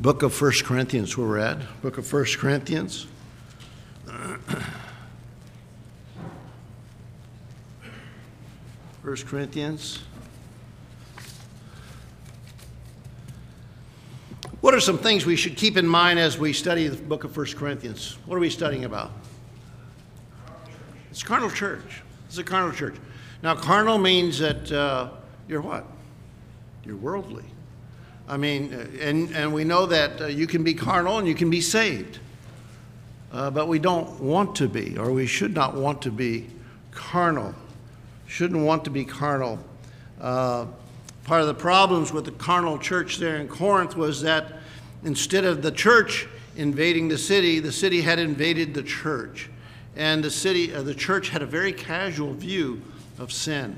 Book of First Corinthians, where we're at. Book of First Corinthians. First Corinthians. What are some things we should keep in mind as we study the book of First Corinthians? What are we studying about? It's carnal church. It's a carnal church. Now, carnal means that uh, you're what? You're worldly. I mean, uh, and, and we know that uh, you can be carnal and you can be saved. Uh, but we don't want to be, or we should not want to be carnal. Shouldn't want to be carnal. Uh, part of the problems with the carnal church there in Corinth was that instead of the church invading the city, the city had invaded the church. And the city, uh, the church had a very casual view of sin.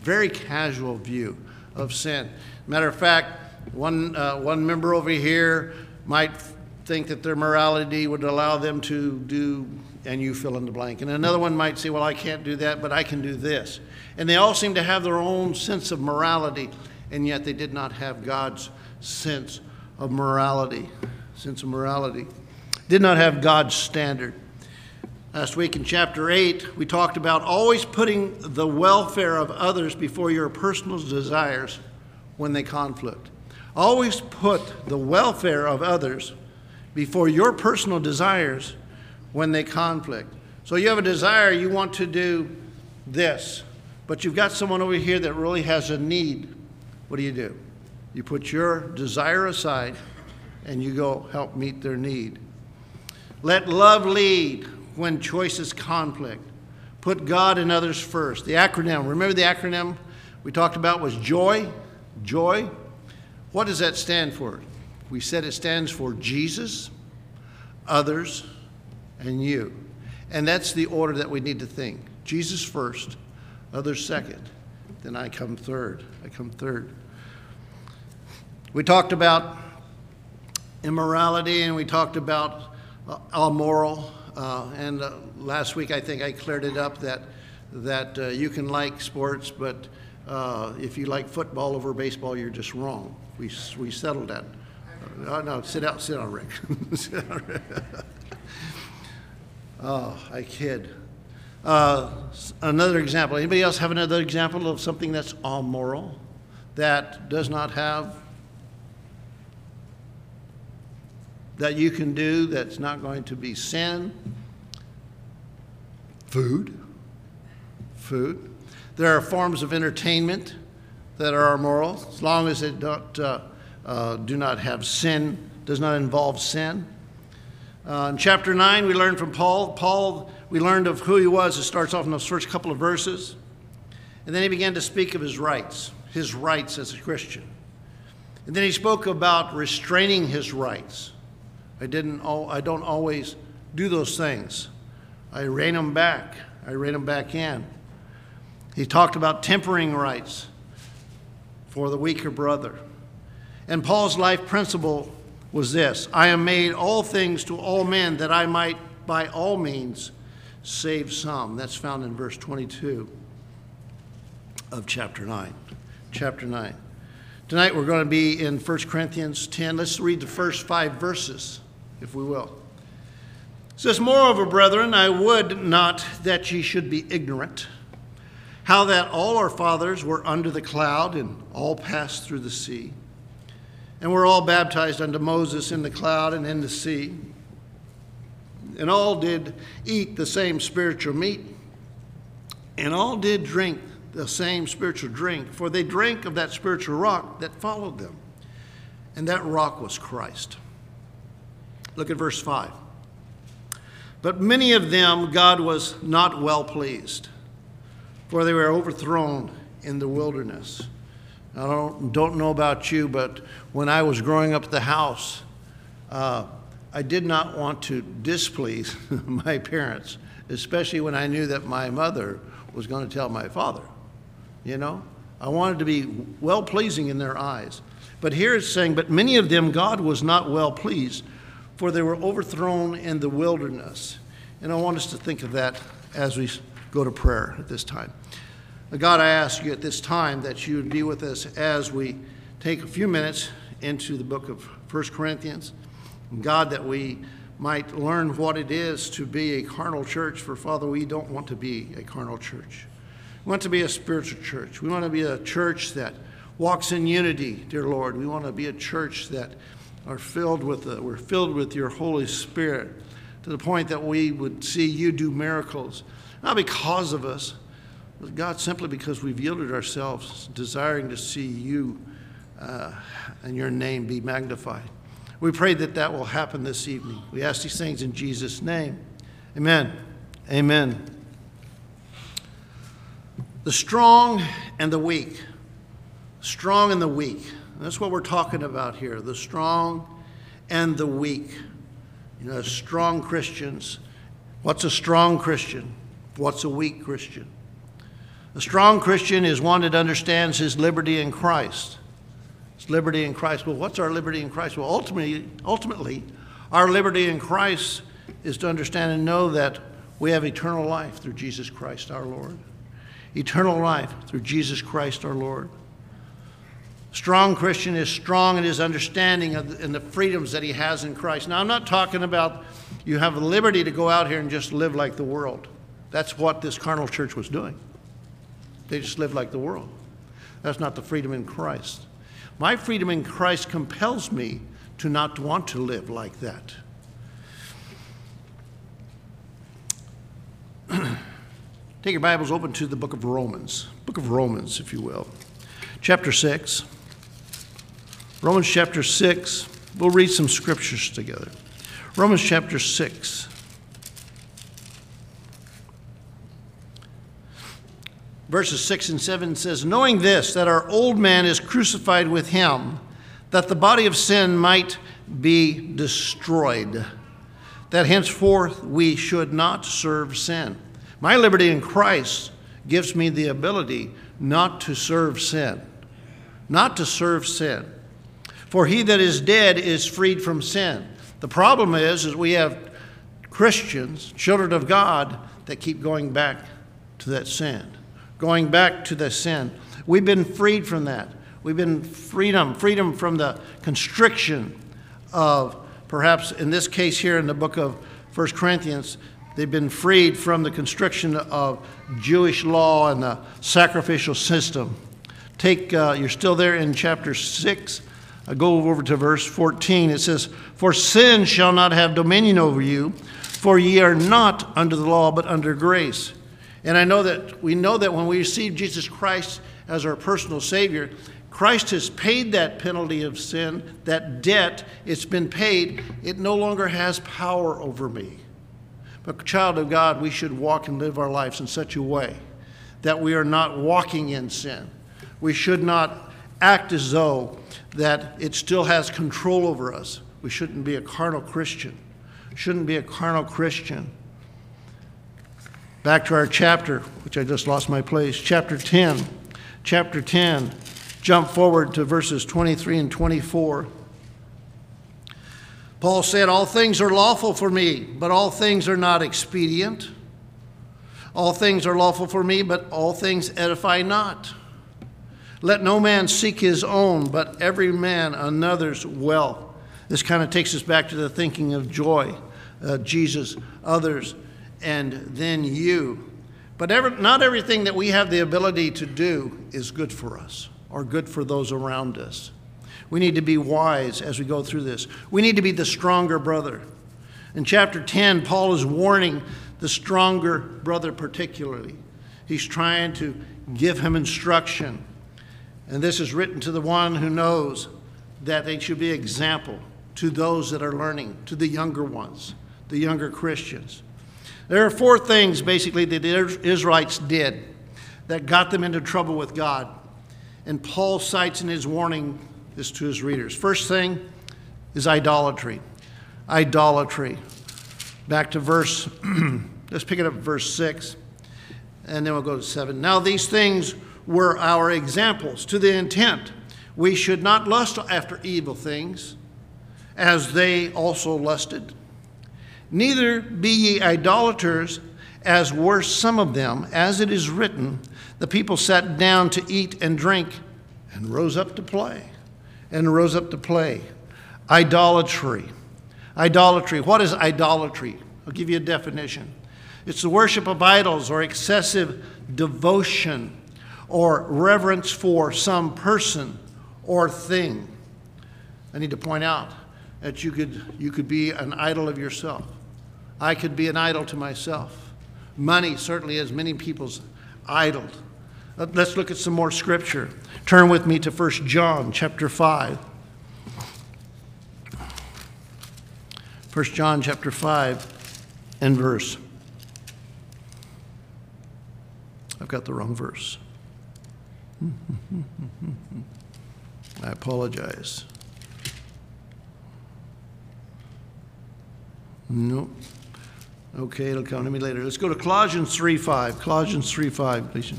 Very casual view of sin. Matter of fact, one, uh, one member over here might think that their morality would allow them to do, and you fill in the blank. And another one might say, well, I can't do that, but I can do this. And they all seem to have their own sense of morality, and yet they did not have God's sense of morality. Sense of morality. Did not have God's standard. Last week in chapter 8, we talked about always putting the welfare of others before your personal desires when they conflict. Always put the welfare of others before your personal desires when they conflict. So you have a desire, you want to do this, but you've got someone over here that really has a need. What do you do? You put your desire aside and you go help meet their need. Let love lead when choices conflict. Put God and others first. The acronym, remember the acronym we talked about was JOY? Joy. What does that stand for? We said it stands for Jesus, others, and you. And that's the order that we need to think. Jesus first, others second, then I come third. I come third. We talked about immorality and we talked about uh, amoral. Uh, and uh, last week I think I cleared it up that, that uh, you can like sports, but uh, if you like football over baseball, you're just wrong. We, we settled that. Uh, no, sit down, sit down, Rick. oh, I kid. Uh, another example. Anybody else have another example of something that's amoral, that does not have, that you can do that's not going to be sin? Food. Food. There are forms of entertainment that are immoral, as long as it don't, uh, uh, do not have sin, does not involve sin. Uh, in chapter 9, we learned from Paul. Paul, we learned of who he was. It starts off in those first couple of verses. And then he began to speak of his rights, his rights as a Christian. And then he spoke about restraining his rights. I, didn't, I don't always do those things. I rein them back. I rein them back in. He talked about tempering rights for the weaker brother. And Paul's life principle was this I am made all things to all men that I might by all means save some. That's found in verse 22 of chapter 9. Chapter 9. Tonight we're going to be in 1 Corinthians 10. Let's read the first five verses, if we will. It says, Moreover, brethren, I would not that ye should be ignorant how that all our fathers were under the cloud and all passed through the sea. And were all baptized unto Moses in the cloud and in the sea. And all did eat the same spiritual meat, and all did drink the same spiritual drink, for they drank of that spiritual rock that followed them. And that rock was Christ. Look at verse 5. But many of them God was not well pleased for they were overthrown in the wilderness. I don't, don't know about you, but when I was growing up at the house, uh, I did not want to displease my parents, especially when I knew that my mother was going to tell my father. You know, I wanted to be well pleasing in their eyes. But here it's saying, But many of them God was not well pleased, for they were overthrown in the wilderness. And I want us to think of that as we go to prayer at this time. God, I ask you at this time that you would be with us as we take a few minutes into the book of 1 Corinthians. God, that we might learn what it is to be a carnal church, for Father, we don't want to be a carnal church. We want to be a spiritual church. We want to be a church that walks in unity, dear Lord. We want to be a church that are filled with the, we're filled with your Holy Spirit to the point that we would see you do miracles, not because of us, but God, simply because we've yielded ourselves, desiring to see you uh, and your name be magnified. We pray that that will happen this evening. We ask these things in Jesus' name. Amen. Amen. The strong and the weak. Strong and the weak. That's what we're talking about here the strong and the weak. You know, strong Christians. What's a strong Christian? What's a weak Christian? A strong Christian is one that understands his liberty in Christ. It's liberty in Christ. Well, what's our liberty in Christ? Well, ultimately, ultimately, our liberty in Christ is to understand and know that we have eternal life through Jesus Christ our Lord. Eternal life through Jesus Christ our Lord. Strong Christian is strong in his understanding of the, and the freedoms that he has in Christ. Now, I'm not talking about you have the liberty to go out here and just live like the world. That's what this carnal church was doing. They just lived like the world. That's not the freedom in Christ. My freedom in Christ compels me to not want to live like that. Take your Bibles open to the book of Romans. Book of Romans, if you will. Chapter 6. Romans chapter 6. We'll read some scriptures together. Romans chapter 6. Verses 6 and 7 says, Knowing this, that our old man is crucified with him, that the body of sin might be destroyed, that henceforth we should not serve sin. My liberty in Christ gives me the ability not to serve sin. Not to serve sin. For he that is dead is freed from sin. The problem is, is we have Christians, children of God, that keep going back to that sin going back to the sin. We've been freed from that. We've been freedom, freedom from the constriction of, perhaps in this case here in the book of 1 Corinthians, they've been freed from the constriction of Jewish law and the sacrificial system. Take, uh, you're still there in chapter 6. I go over to verse 14. It says, For sin shall not have dominion over you, for ye are not under the law, but under grace. And I know that we know that when we receive Jesus Christ as our personal Savior, Christ has paid that penalty of sin, that debt, it's been paid. It no longer has power over me. But, child of God, we should walk and live our lives in such a way that we are not walking in sin. We should not act as though that it still has control over us. We shouldn't be a carnal Christian. Shouldn't be a carnal Christian. Back to our chapter, which I just lost my place, chapter 10. Chapter 10, jump forward to verses 23 and 24. Paul said, All things are lawful for me, but all things are not expedient. All things are lawful for me, but all things edify not. Let no man seek his own, but every man another's well. This kind of takes us back to the thinking of joy, uh, Jesus, others, and then you. But not everything that we have the ability to do is good for us or good for those around us. We need to be wise as we go through this. We need to be the stronger brother. In chapter 10, Paul is warning the stronger brother particularly. He's trying to give him instruction. And this is written to the one who knows that they should be example to those that are learning, to the younger ones, the younger Christians. There are four things basically that the Israelites did that got them into trouble with God. And Paul cites in his warning this to his readers. First thing is idolatry. Idolatry. Back to verse, let's pick it up verse 6, and then we'll go to 7. Now, these things were our examples to the intent we should not lust after evil things, as they also lusted. Neither be ye idolaters, as were some of them. As it is written, the people sat down to eat and drink and rose up to play. And rose up to play. Idolatry. Idolatry. What is idolatry? I'll give you a definition. It's the worship of idols or excessive devotion or reverence for some person or thing. I need to point out that you could, you could be an idol of yourself. I could be an idol to myself. Money certainly is many people's idol. Uh, let's look at some more scripture. Turn with me to 1 John chapter 5. 1 John chapter 5 and verse. I've got the wrong verse. I apologize. No. Okay, it'll come to me later. Let's go to Colossians 3 5. Colossians 3 5, please.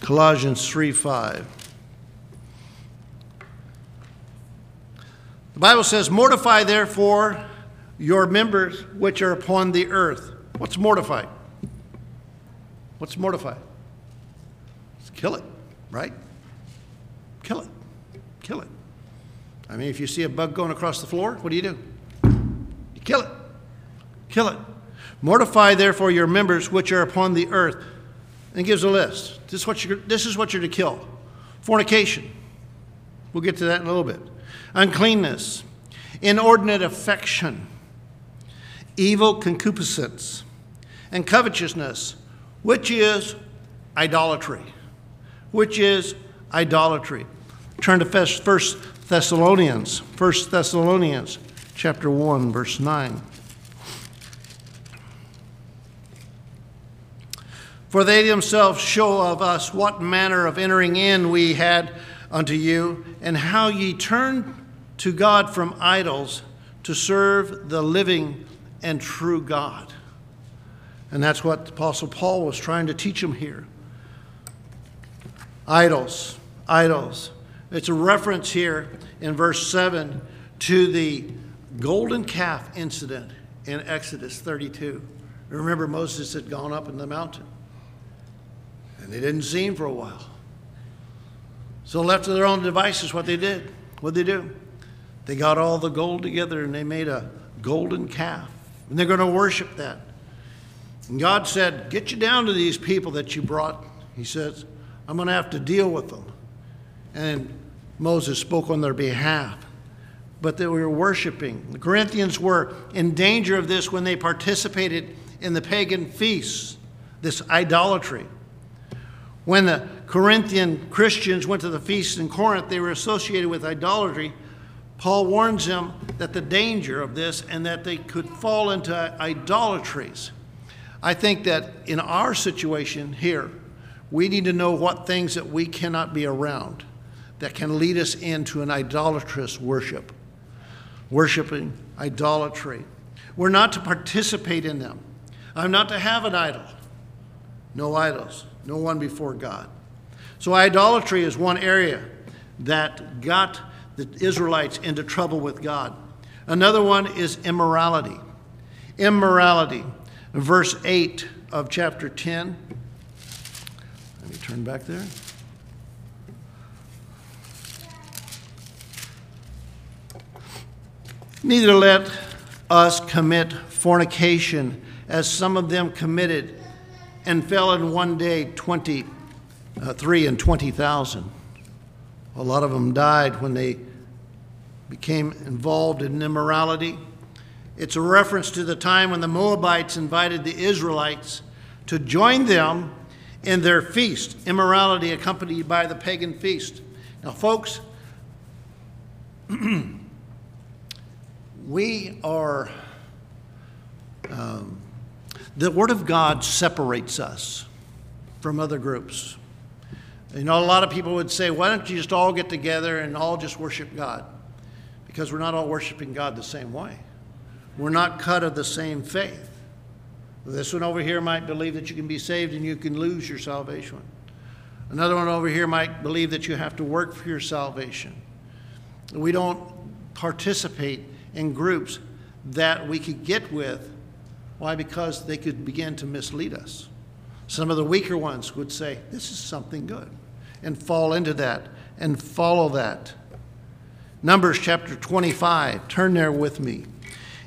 Colossians 3 5. The Bible says, Mortify therefore your members which are upon the earth. What's mortify? What's mortify? Let's kill it, right? Kill it. Kill it. I mean, if you see a bug going across the floor, what do you do? You kill it. Kill it. Mortify therefore your members which are upon the earth. And gives a list. This is what you're, this is what you're to kill fornication. We'll get to that in a little bit. Uncleanness, inordinate affection, evil concupiscence, and covetousness, which is idolatry. Which is idolatry. Turn to 1 Thessalonians, 1 Thessalonians chapter 1, verse 9. For they themselves show of us what manner of entering in we had unto you, and how ye turned to God from idols to serve the living and true God. And that's what Apostle Paul was trying to teach them here. Idols, idols. It's a reference here in verse 7 to the golden calf incident in Exodus 32. Remember, Moses had gone up in the mountain, and they didn't see him for a while. So, left to their own devices, what they did, what they do? They got all the gold together and they made a golden calf, and they're going to worship that. And God said, Get you down to these people that you brought. He says, I'm going to have to deal with them. And Moses spoke on their behalf. But they were worshiping. The Corinthians were in danger of this when they participated in the pagan feasts, this idolatry. When the Corinthian Christians went to the feasts in Corinth, they were associated with idolatry. Paul warns them that the danger of this and that they could fall into idolatries. I think that in our situation here, we need to know what things that we cannot be around that can lead us into an idolatrous worship, worshiping idolatry. We're not to participate in them. I'm not to have an idol. No idols, no one before God. So, idolatry is one area that got the Israelites into trouble with God. Another one is immorality. Immorality. Verse 8 of chapter 10. Let me turn back there. Neither let us commit fornication, as some of them committed and fell in one day 23 uh, and 20,000. A lot of them died when they became involved in immorality. It's a reference to the time when the Moabites invited the Israelites to join them in their feast, immorality accompanied by the pagan feast. Now, folks, we are, um, the Word of God separates us from other groups. You know, a lot of people would say, why don't you just all get together and all just worship God? Because we're not all worshiping God the same way. We're not cut of the same faith. This one over here might believe that you can be saved and you can lose your salvation. Another one over here might believe that you have to work for your salvation. We don't participate in groups that we could get with. Why? Because they could begin to mislead us. Some of the weaker ones would say, This is something good, and fall into that and follow that. Numbers chapter 25. Turn there with me,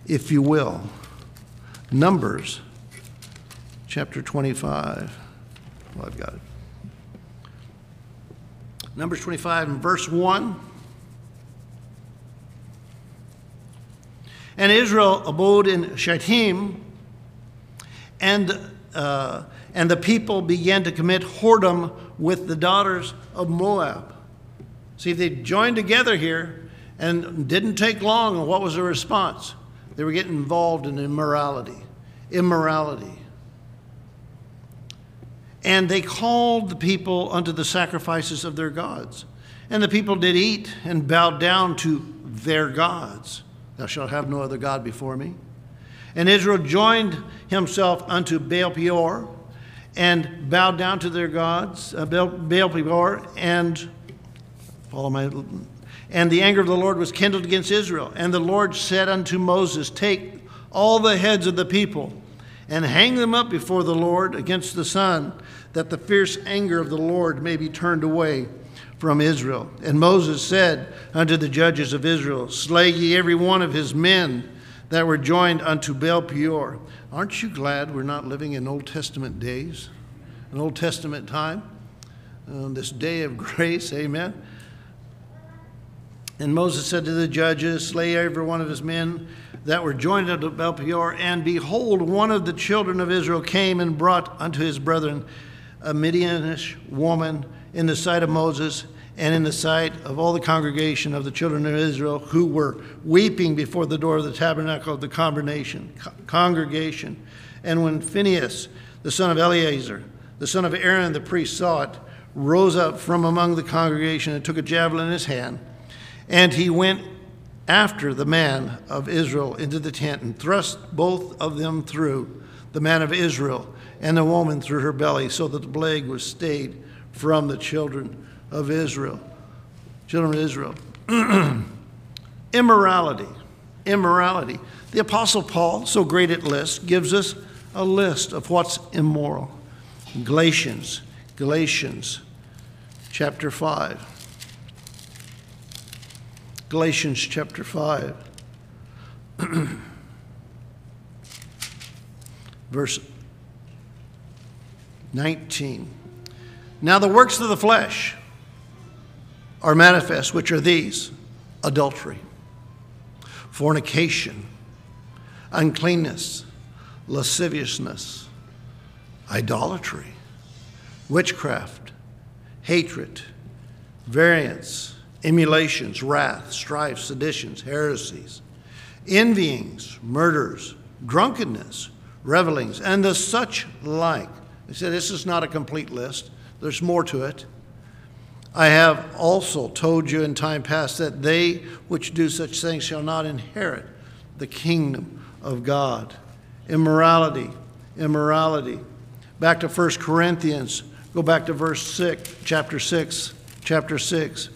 if you will. Numbers chapter 25. Well, I've got it. Numbers 25 and verse 1. And Israel abode in Shittim, and, uh, and the people began to commit whoredom with the daughters of Moab. See, they joined together here and didn't take long. And what was the response? They were getting involved in immorality. Immorality. And they called the people unto the sacrifices of their gods. And the people did eat and bowed down to their gods. Thou shalt have no other God before me. And Israel joined himself unto Baal Peor and bowed down to their gods, uh, Baal, Baal Peor, and follow my. And the anger of the Lord was kindled against Israel. And the Lord said unto Moses, Take all the heads of the people and hang them up before the Lord against the sun, that the fierce anger of the Lord may be turned away from Israel. And Moses said unto the judges of Israel, Slay ye every one of his men that were joined unto Baal Peor. Aren't you glad we're not living in Old Testament days, an Old Testament time, this day of grace? Amen. And Moses said to the judges, Slay every one of his men that were joined unto Baal Peor. And behold, one of the children of Israel came and brought unto his brethren a Midianish woman in the sight of Moses and in the sight of all the congregation of the children of Israel who were weeping before the door of the tabernacle of the congregation. congregation. And when Phinehas, the son of Eleazar, the son of Aaron the priest, saw it, rose up from among the congregation and took a javelin in his hand, and he went after the man of Israel into the tent and thrust both of them through, the man of Israel and the woman through her belly, so that the plague was stayed from the children of Israel. Children of Israel. immorality. Immorality. The Apostle Paul, so great at lists, gives us a list of what's immoral. Galatians, Galatians chapter 5. Galatians chapter 5, verse 19. Now, the works of the flesh are manifest, which are these adultery, fornication, uncleanness, lasciviousness, idolatry, witchcraft, hatred, variance, emulations, wrath, strife, seditions, heresies, envyings, murders, drunkenness, revelings, and the such like. They said this is not a complete list. There's more to it. I have also told you in time past that they which do such things shall not inherit the kingdom of God. Immorality, immorality. Back to 1 Corinthians, go back to verse 6, chapter 6, chapter 6,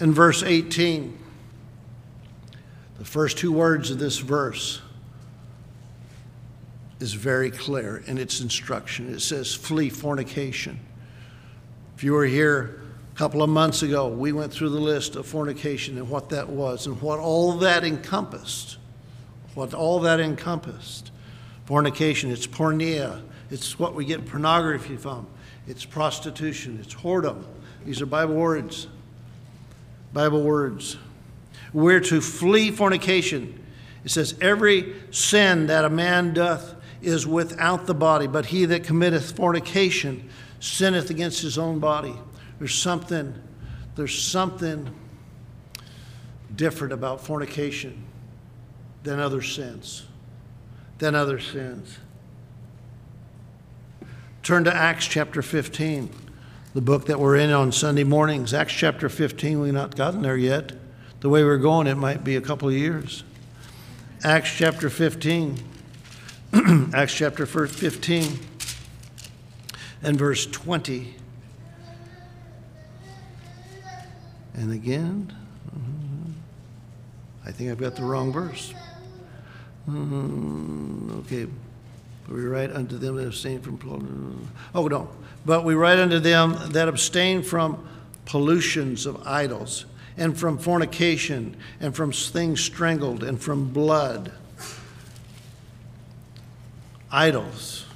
and verse 18. The first two words of this verse is very clear in its instruction. It says, flee fornication. If you were here a couple of months ago, we went through the list of fornication and what that was and what all that encompassed. What all that encompassed. Fornication, it's porneia, it's what we get pornography from, it's prostitution, it's whoredom. These are Bible words. Bible words. We're to flee fornication. It says, Every sin that a man doth is without the body, but he that committeth fornication sinneth against his own body. There's something, there's something different about fornication than other sins. Than other sins. Turn to Acts chapter 15, the book that we're in on Sunday mornings. Acts chapter 15, we've not gotten there yet. The way we're going, it might be a couple of years. Acts chapter 15. Acts chapter 15 and verse 20. And again, I think I've got the wrong verse. Mm, okay. We write unto them that abstain from oh no, but we write unto them that abstain from pollutions of idols and from fornication, and from things strangled, and from blood. Idols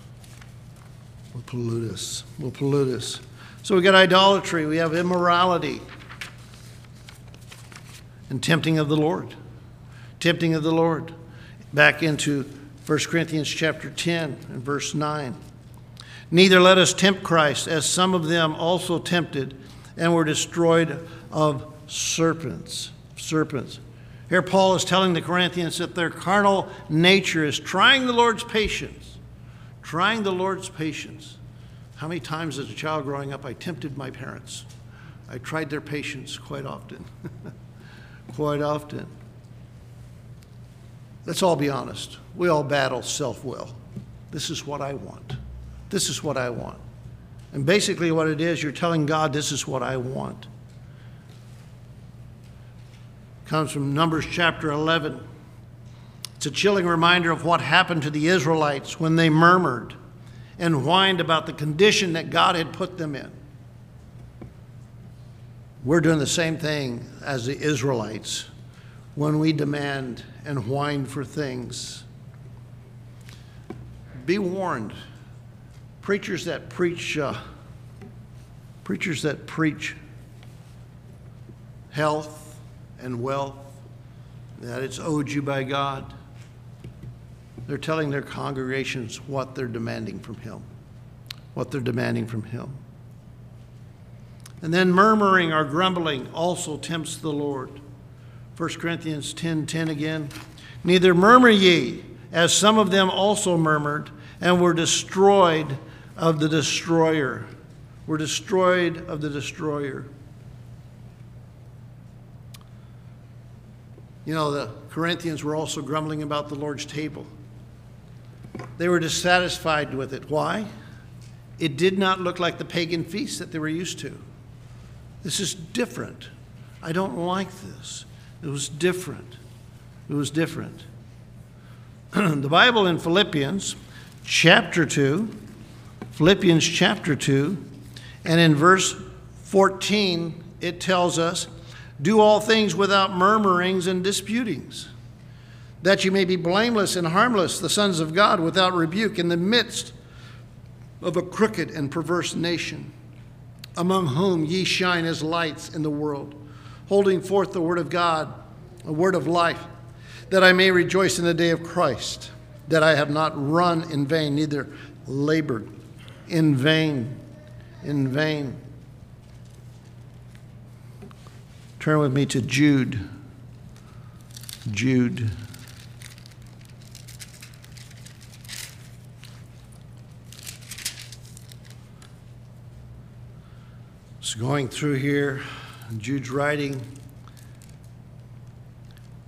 will pollute us, will pollute us. So we got idolatry, we have immorality, and tempting of the Lord. Tempting of the Lord. Back into 1 Corinthians chapter 10 and verse 9. Neither let us tempt Christ, as some of them also tempted and were destroyed of serpents. Serpents. Here, Paul is telling the Corinthians that their carnal nature is trying the Lord's patience. Trying the Lord's patience. How many times as a child growing up I tempted my parents? I tried their patience quite often. quite often. Let's all be honest. We all battle self will. This is what I want. This is what I want. And basically, what it is, you're telling God, this is what I want. Comes from Numbers chapter 11. It's a chilling reminder of what happened to the Israelites when they murmured and whined about the condition that God had put them in. We're doing the same thing as the Israelites when we demand and whine for things. Be warned. Preachers that preach, uh, preachers that preach health and wealth, that it's owed you by God, they're telling their congregations what they're demanding from Him. What they're demanding from Him. And then murmuring or grumbling also tempts the Lord. 1 Corinthians 10 10 again. Neither murmur ye, as some of them also murmured, and were destroyed of the destroyer. Were destroyed of the destroyer. You know, the Corinthians were also grumbling about the Lord's table. They were dissatisfied with it. Why? It did not look like the pagan feasts that they were used to. This is different. I don't like this. It was different. It was different. the Bible in Philippians chapter 2, Philippians chapter 2, and in verse 14, it tells us, Do all things without murmurings and disputings, that you may be blameless and harmless, the sons of God, without rebuke, in the midst of a crooked and perverse nation among whom ye shine as lights in the world, holding forth the word of God, a word of life, that I may rejoice in the day of Christ, that I have not run in vain, neither labored in vain, in vain. Turn with me to Jude. Jude. So going through here, Jude's writing.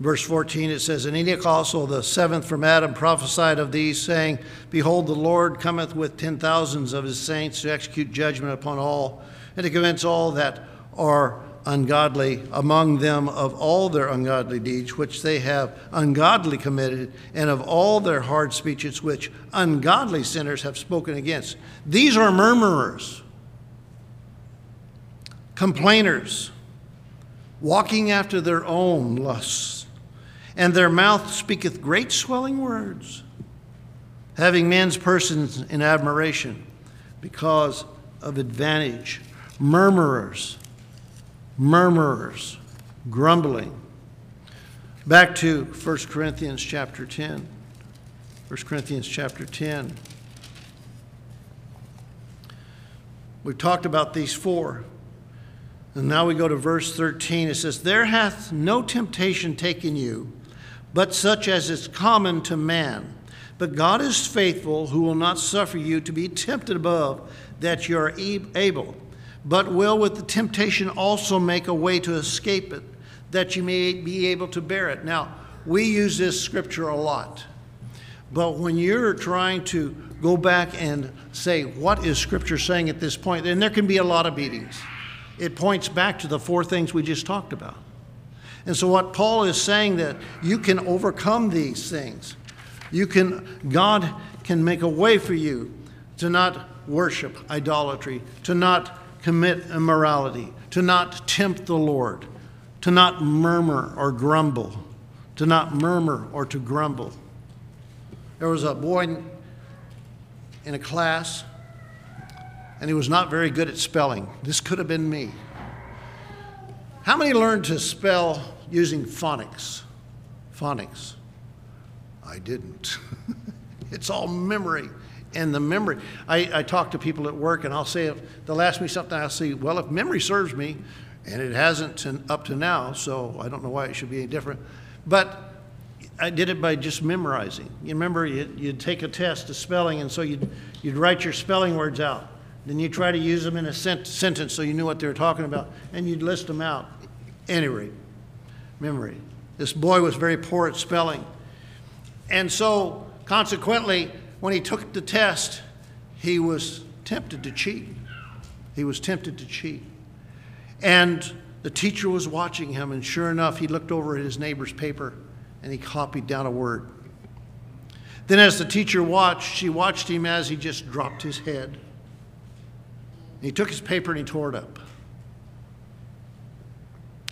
Verse 14, it says, And Enoch also, the seventh from Adam, prophesied of these, saying, Behold, the Lord cometh with ten thousands of his saints to execute judgment upon all, and to convince all that are ungodly among them of all their ungodly deeds which they have ungodly committed, and of all their hard speeches which ungodly sinners have spoken against. These are murmurers complainers, walking after their own lusts, and their mouth speaketh great swelling words, having men's persons in admiration because of advantage, murmurers, murmurers, grumbling. Back to 1 Corinthians chapter 10. 1 Corinthians chapter 10. We've talked about these four. And now we go to verse 13. It says, There hath no temptation taken you, but such as is common to man. But God is faithful, who will not suffer you to be tempted above that you are able, but will with the temptation also make a way to escape it, that you may be able to bear it. Now, we use this scripture a lot. But when you're trying to go back and say, what is Scripture saying at this point, then there can be a lot of beatings it points back to the four things we just talked about. And so what Paul is saying that you can overcome these things. You can God can make a way for you to not worship idolatry, to not commit immorality, to not tempt the Lord, to not murmur or grumble, to not murmur or to grumble. There was a boy in a class, and he was not very good at spelling. This could have been me. How many learned to spell using phonics? Phonics. I didn't. it's all memory. And the memory, I, I talk to people at work and I'll say, if they'll ask me something, I'll say, well, if memory serves me, and it hasn't up to now, so I don't know why it should be any different. But I did it by just memorizing. You remember, you, you'd take a test of spelling, and so you'd, you'd write your spelling words out. Then you try to use them in a sent- sentence so you knew what they were talking about, and you'd list them out. Any rate, memory. This boy was very poor at spelling. And so, consequently, when he took the test, he was tempted to cheat. He was tempted to cheat. And the teacher was watching him, and sure enough, he looked over at his neighbor's paper and he copied down a word. Then, as the teacher watched, she watched him as he just dropped his head. He took his paper and he tore it up.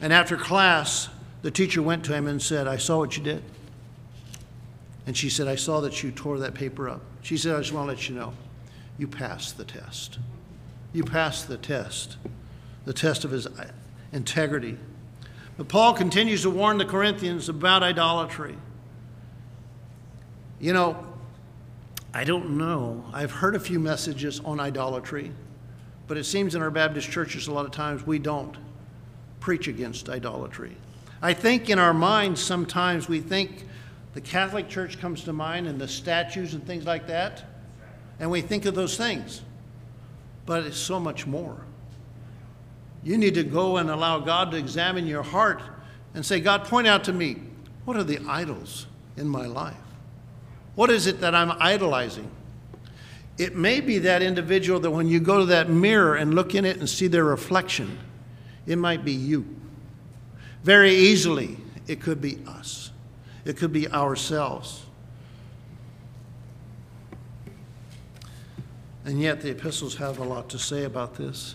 And after class, the teacher went to him and said, I saw what you did. And she said, I saw that you tore that paper up. She said, I just want to let you know, you passed the test. You passed the test, the test of his uh, integrity. But Paul continues to warn the Corinthians about idolatry. You know, I don't know. I've heard a few messages on idolatry, but it seems in our Baptist churches a lot of times we don't preach against idolatry. I think in our minds sometimes we think the Catholic Church comes to mind and the statues and things like that, and we think of those things. But it's so much more. You need to go and allow God to examine your heart and say, God, point out to me, what are the idols in my life? What is it that I'm idolizing? It may be that individual that when you go to that mirror and look in it and see their reflection, it might be you. Very easily, it could be us, it could be ourselves. And yet, the epistles have a lot to say about this.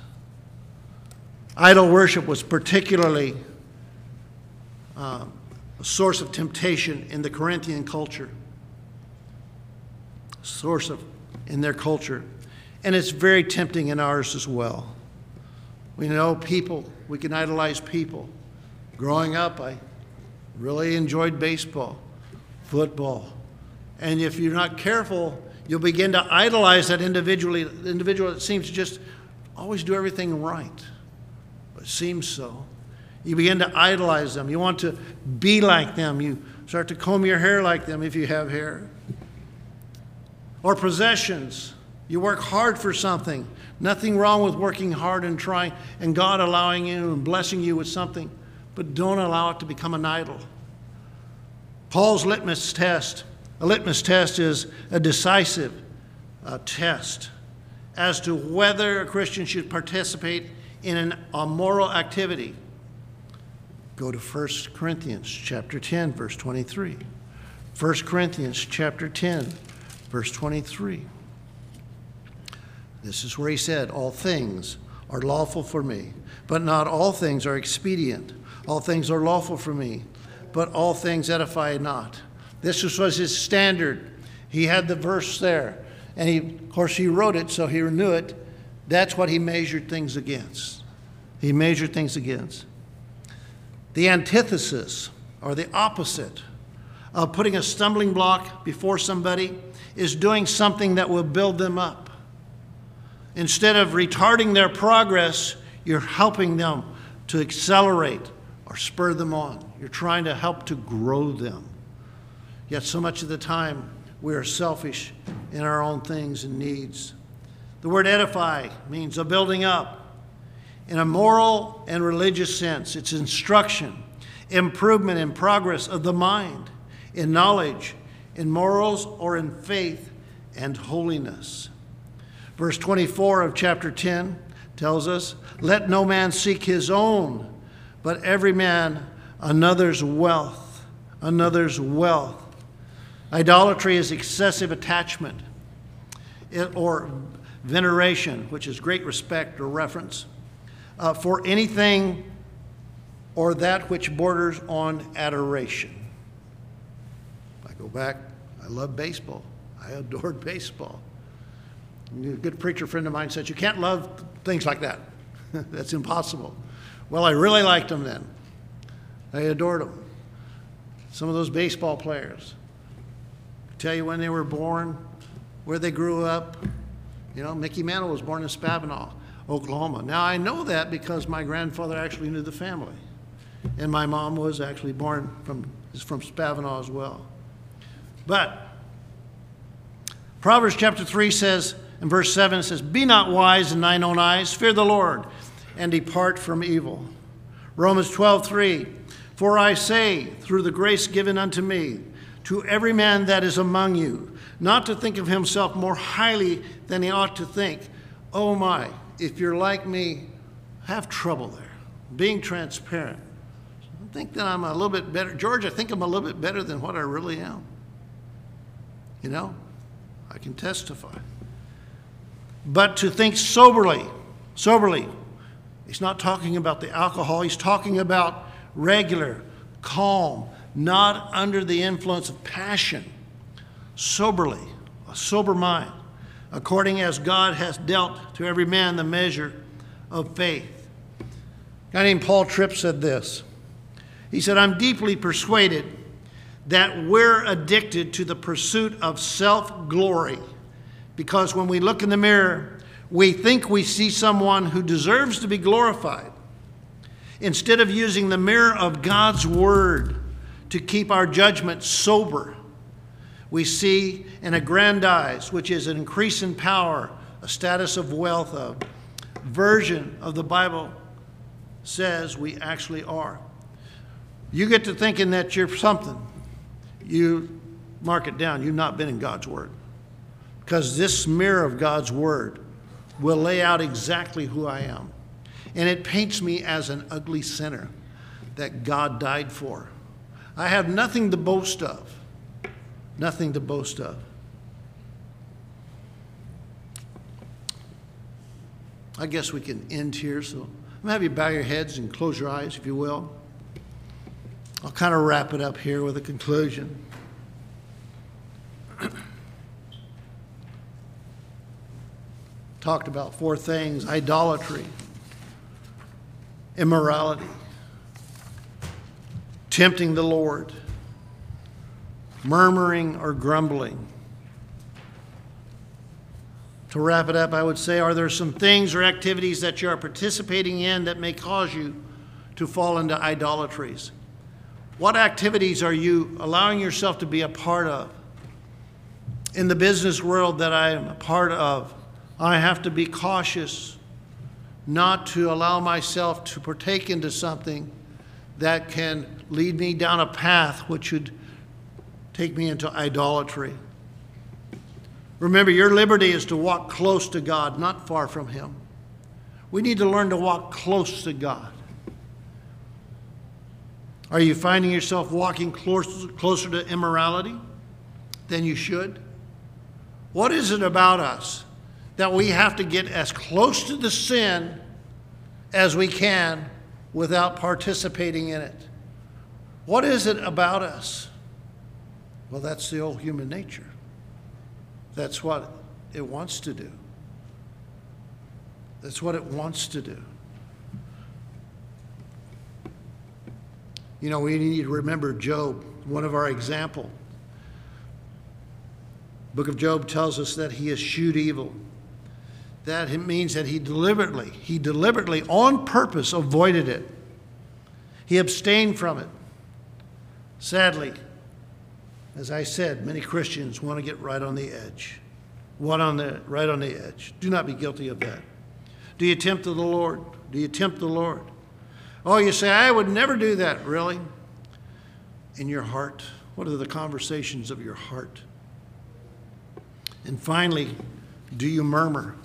Idol worship was particularly uh, a source of temptation in the Corinthian culture, source of in their culture, and it's very tempting in ours as well. We know people, we can idolize people. Growing up, I really enjoyed baseball, football, and if you're not careful, you'll begin to idolize that individual, individual that seems to just always do everything right. It seems so. You begin to idolize them. You want to be like them. You start to comb your hair like them if you have hair. Or possessions. You work hard for something. Nothing wrong with working hard and trying, and God allowing you and blessing you with something, but don't allow it to become an idol. Paul's litmus test a litmus test is a decisive uh, test as to whether a Christian should participate in an, a moral activity. Go to 1 Corinthians chapter 10 verse 23. 1 Corinthians chapter 10 verse 23. This is where he said, All things are lawful for me, but not all things are expedient. All things are lawful for me, but all things edify not. This was his standard. He had the verse there. And he, of course, he wrote it, so he knew it. That's what he measured things against. He measured things against. The antithesis, or the opposite, of putting a stumbling block before somebody is doing something that will build them up. Instead of retarding their progress, you're helping them to accelerate or spur them on. You're trying to help to grow them. Yet, so much of the time, we are selfish in our own things and needs. The word edify means a building up, in a moral and religious sense. It's instruction, improvement, and progress of the mind, in knowledge, in morals, or in faith and holiness. Verse 24 of chapter 10 tells us, Let no man seek his own, but every man another's wealth, another's wealth. Idolatry is excessive attachment or veneration, which is great respect or reverence uh, for anything or that which borders on adoration. Go back, I love baseball. I adored baseball. A good preacher friend of mine said, You can't love things like that. That's impossible. Well, I really liked them then. I adored them. Some of those baseball players. Tell you when they were born, where they grew up. You know, Mickey Mantle was born in Spavinaw, Oklahoma. Now I know that because my grandfather actually knew the family. And my mom was actually born from, from Spavinaw as well. But Proverbs chapter 3 says, in verse 7, it says, Be not wise in thine own eyes, fear the Lord, and depart from evil. Romans 12, 3, For I say, through the grace given unto me, to every man that is among you, not to think of himself more highly than he ought to think. Oh my, if you're like me, have trouble there, being transparent. I think that I'm a little bit better. George, I think I'm a little bit better than what I really am. You know, I can testify. But to think soberly, soberly, he's not talking about the alcohol, he's talking about regular, calm, not under the influence of passion, soberly, a sober mind, according as God has dealt to every man the measure of faith. A guy named Paul Tripp said this. He said, I'm deeply persuaded that we're addicted to the pursuit of self glory because when we look in the mirror, we think we see someone who deserves to be glorified. Instead of using the mirror of God's Word to keep our judgment sober, we see an aggrandize, which is an increase in power, a status of wealth, a version of the Bible says we actually are. You get to thinking that you're something, you mark it down. You've not been in God's Word. Because this mirror of God's Word will lay out exactly who I am. And it paints me as an ugly sinner that God died for. I have nothing to boast of. Nothing to boast of. I guess we can end here. So I'm going to have you bow your heads and close your eyes, if you will. I'll kind of wrap it up here with a conclusion. Talked about four things idolatry, immorality, tempting the Lord, murmuring or grumbling. To wrap it up, I would say, are there some things or activities that you are participating in that may cause you to fall into idolatries? What activities are you allowing yourself to be a part of? In the business world that I am a part of, I have to be cautious not to allow myself to partake into something that can lead me down a path which would take me into idolatry. Remember, your liberty is to walk close to God, not far from Him. We need to learn to walk close to God. Are you finding yourself walking closer, closer to immorality than you should? What is it about us that we have to get as close to the sin as we can without participating in it? What is it about us? Well, that's the old human nature. That's what it wants to do. That's what it wants to do. You know, we need to remember Job, one of our example. Book of Job tells us that he eschewed evil. That means that he deliberately, he deliberately, on purpose, avoided it. He abstained from it. Sadly, as I said, many Christians want to get right on the edge. One on the right on the edge. Do not be guilty of that. Do you tempt the Lord? Do you tempt the Lord? Oh, you say, I would never do that, really? In your heart? What are the conversations of your heart? And finally, do you murmur?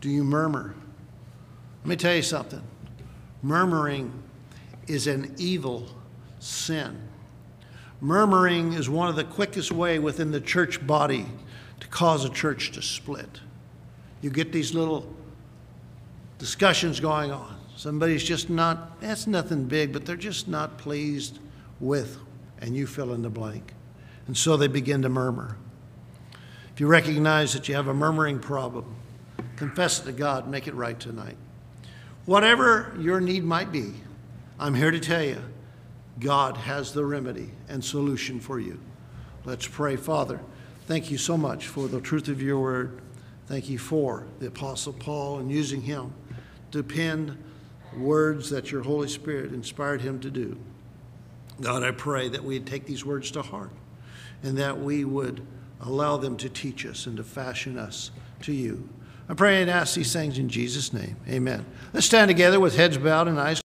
Do you murmur? Let me tell you something. Murmuring is an evil sin. Murmuring is one of the quickest way within the church body to cause a church to split. You get these little discussions going on Somebody's just not, that's nothing big, but they're just not pleased with, and you fill in the blank. And so they begin to murmur. If you recognize that you have a murmuring problem, confess it to God, make it right tonight. Whatever your need might be, I'm here to tell you, God has the remedy and solution for you. Let's pray. Father, thank you so much for the truth of your word. Thank you for the Apostle Paul and using him to pen words that your Holy Spirit inspired him to do. God, I pray that we'd take these words to heart and that we would allow them to teach us and to fashion us to you. I pray and ask these things in Jesus' name. Amen. Let's stand together with heads bowed and eyes.